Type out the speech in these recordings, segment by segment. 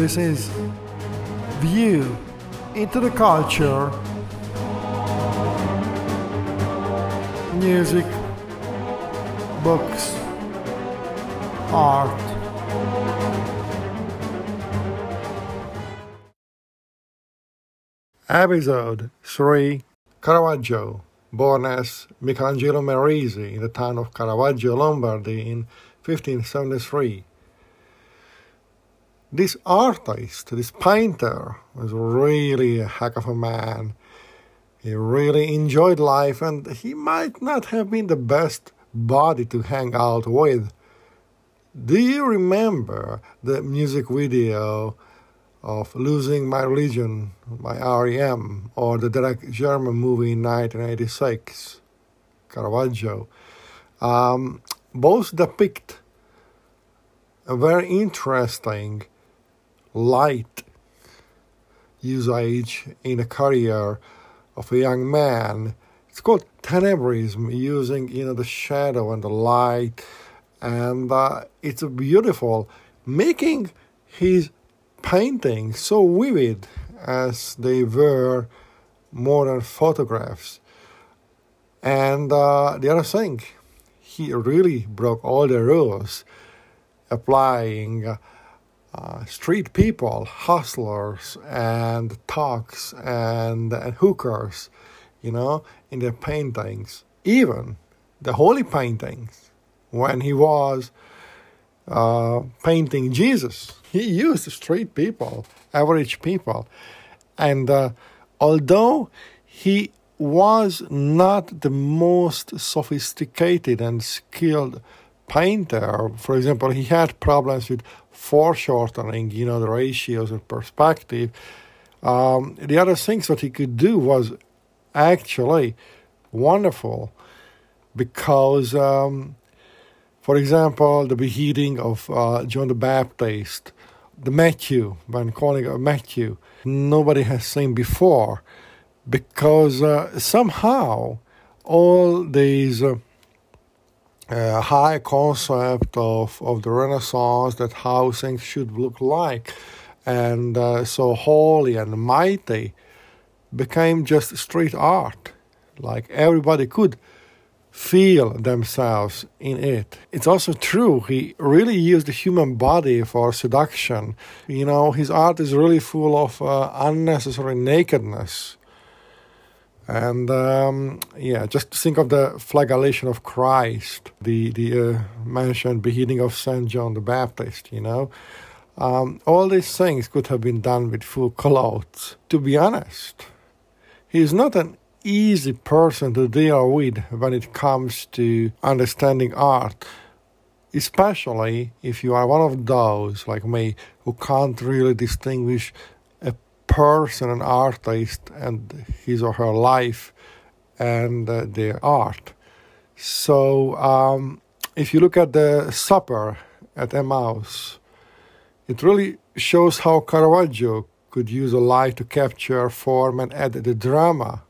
This is View into the Culture, Music, Books, Art. Episode 3 Caravaggio, born as Michelangelo Merisi in the town of Caravaggio, Lombardy in 1573. This artist, this painter, was really a heck of a man. He really enjoyed life and he might not have been the best body to hang out with. Do you remember the music video of Losing My Religion by REM or the Derek Jarman movie in 1986, Caravaggio? Um, both depict a very interesting light usage in a career of a young man. It's called tenebrism, using you know the shadow and the light, and uh, it's beautiful, making his paintings so vivid as they were modern photographs. And uh, the other thing, he really broke all the rules, applying uh, street people, hustlers, and thugs and, and hookers, you know, in their paintings. Even the holy paintings, when he was uh, painting Jesus, he used street people, average people. And uh, although he was not the most sophisticated and skilled painter, for example, he had problems with foreshortening, you know, the ratios of perspective. Um, the other things that he could do was actually wonderful because, um, for example, the beheading of uh, John the Baptist, the Matthew, when calling it Matthew, nobody has seen before because uh, somehow all these. Uh, uh, high concept of, of the Renaissance that how things should look like, and uh, so holy and mighty, became just street art. Like everybody could feel themselves in it. It's also true, he really used the human body for seduction. You know, his art is really full of uh, unnecessary nakedness and um, yeah, just think of the flagellation of Christ, the the uh, mentioned beheading of Saint John the Baptist. You know, um, all these things could have been done with full clothes. To be honest, he's not an easy person to deal with when it comes to understanding art, especially if you are one of those like me who can't really distinguish person, an artist, and his or her life and uh, their art. So, um, if you look at the supper at Emmaus, it really shows how Caravaggio could use a light to capture form and add the drama.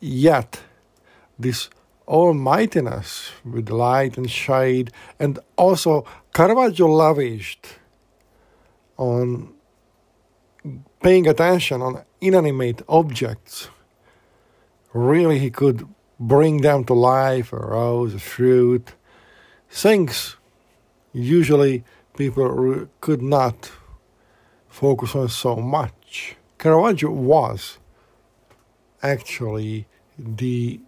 Yet, this almightiness with light and shade, and also Caravaggio lavished on paying attention on inanimate objects. Really, he could bring them to life a rose, a fruit, things usually people could not focus on so much. Caravaggio was actually the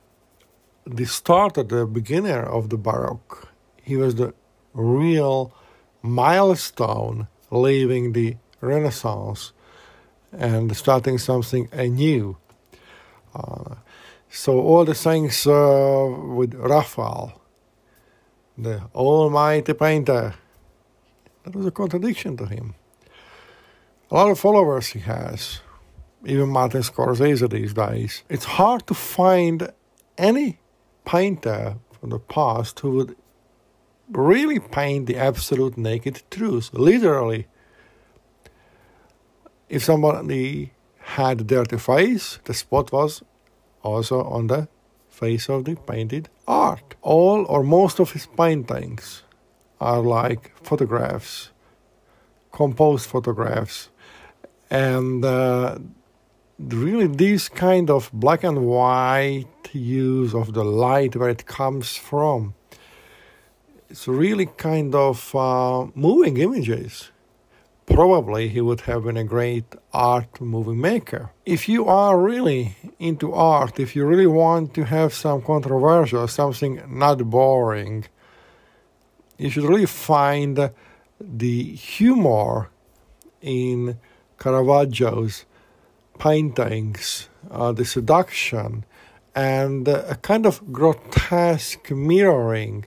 the starter, the beginner of the Baroque. He was the real milestone leaving the Renaissance and starting something anew. Uh, so all the things uh, with Raphael, the almighty painter, that was a contradiction to him. A lot of followers he has, even Martin Scorsese these days. It's hard to find any painter from the past who would really paint the absolute naked truth, literally if somebody had dirty face, the spot was also on the face of the painted art. All or most of his paintings are like photographs composed photographs. And uh, really, this kind of black and white use of the light where it comes from, it's really kind of uh, moving images probably he would have been a great art movie maker. If you are really into art, if you really want to have some controversial, something not boring, you should really find the humor in Caravaggio's paintings, uh, the seduction, and a kind of grotesque mirroring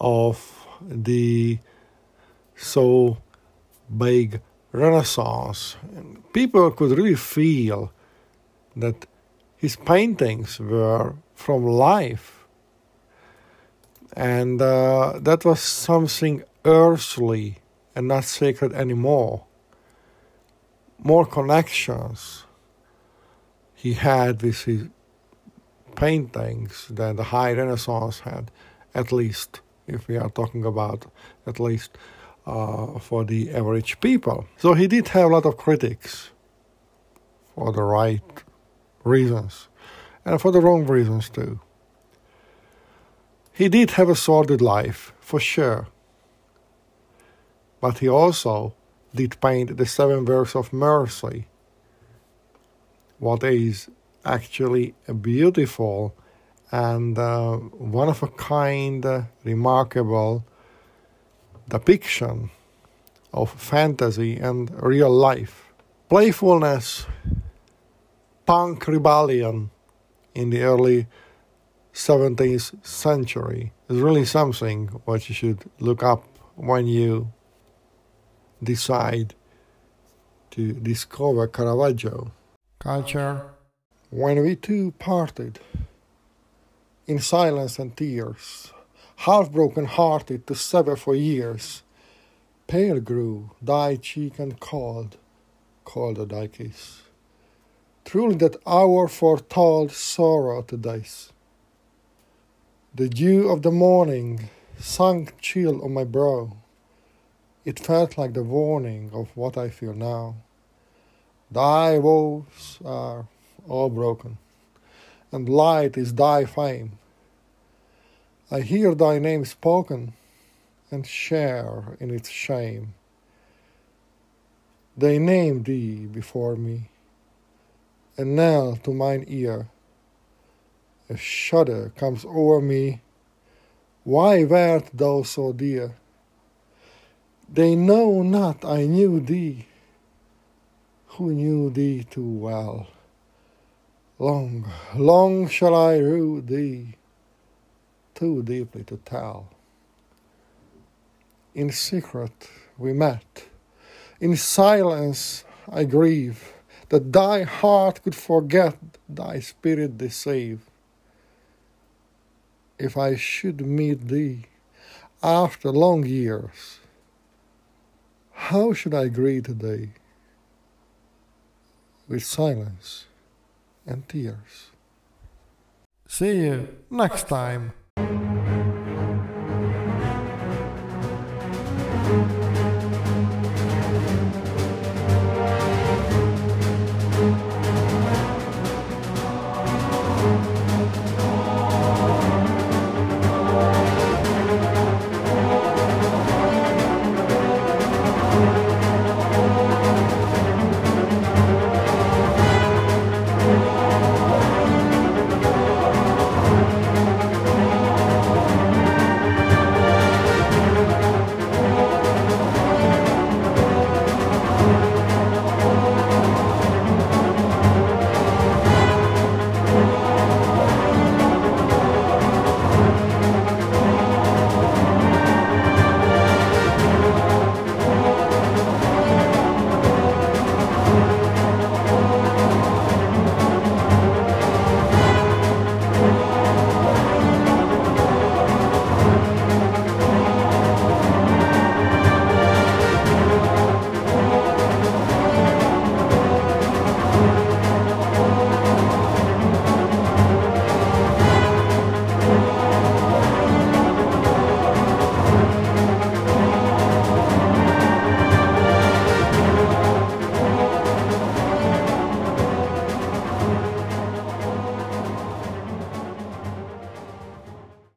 of the so big renaissance. People could really feel that his paintings were from life. And uh, that was something earthly and not sacred anymore. More connections he had with his paintings than the high Renaissance had, at least, if we are talking about at least uh, for the average people. So he did have a lot of critics for the right reasons and for the wrong reasons too. He did have a sordid life, for sure. But he also did paint the seven works of mercy, what is actually a beautiful and uh, one of a kind, uh, remarkable depiction of fantasy and real life. Playfulness, punk rebellion in the early 17th century is really something what you should look up when you decide to discover Caravaggio. Culture. When we two parted in silence and tears, half broken hearted to sever for years. Pale grew thy cheek and cold, colder thy kiss. Truly that hour foretold sorrow to dice. The dew of the morning sunk chill on my brow. It felt like the warning of what I feel now. Thy woes are all broken, and light is thy fame. I hear thy name spoken and share in its shame. They name thee before me, and knell to mine ear. A shudder comes o'er me. Why wert thou so dear? They know not I knew thee, who knew thee too well. Long, long shall I rue thee too deeply to tell. In secret we met. In silence I grieve that thy heart could forget, thy spirit deceive. If I should meet thee after long years, how should I greet thee? With silence and tears. See you next time.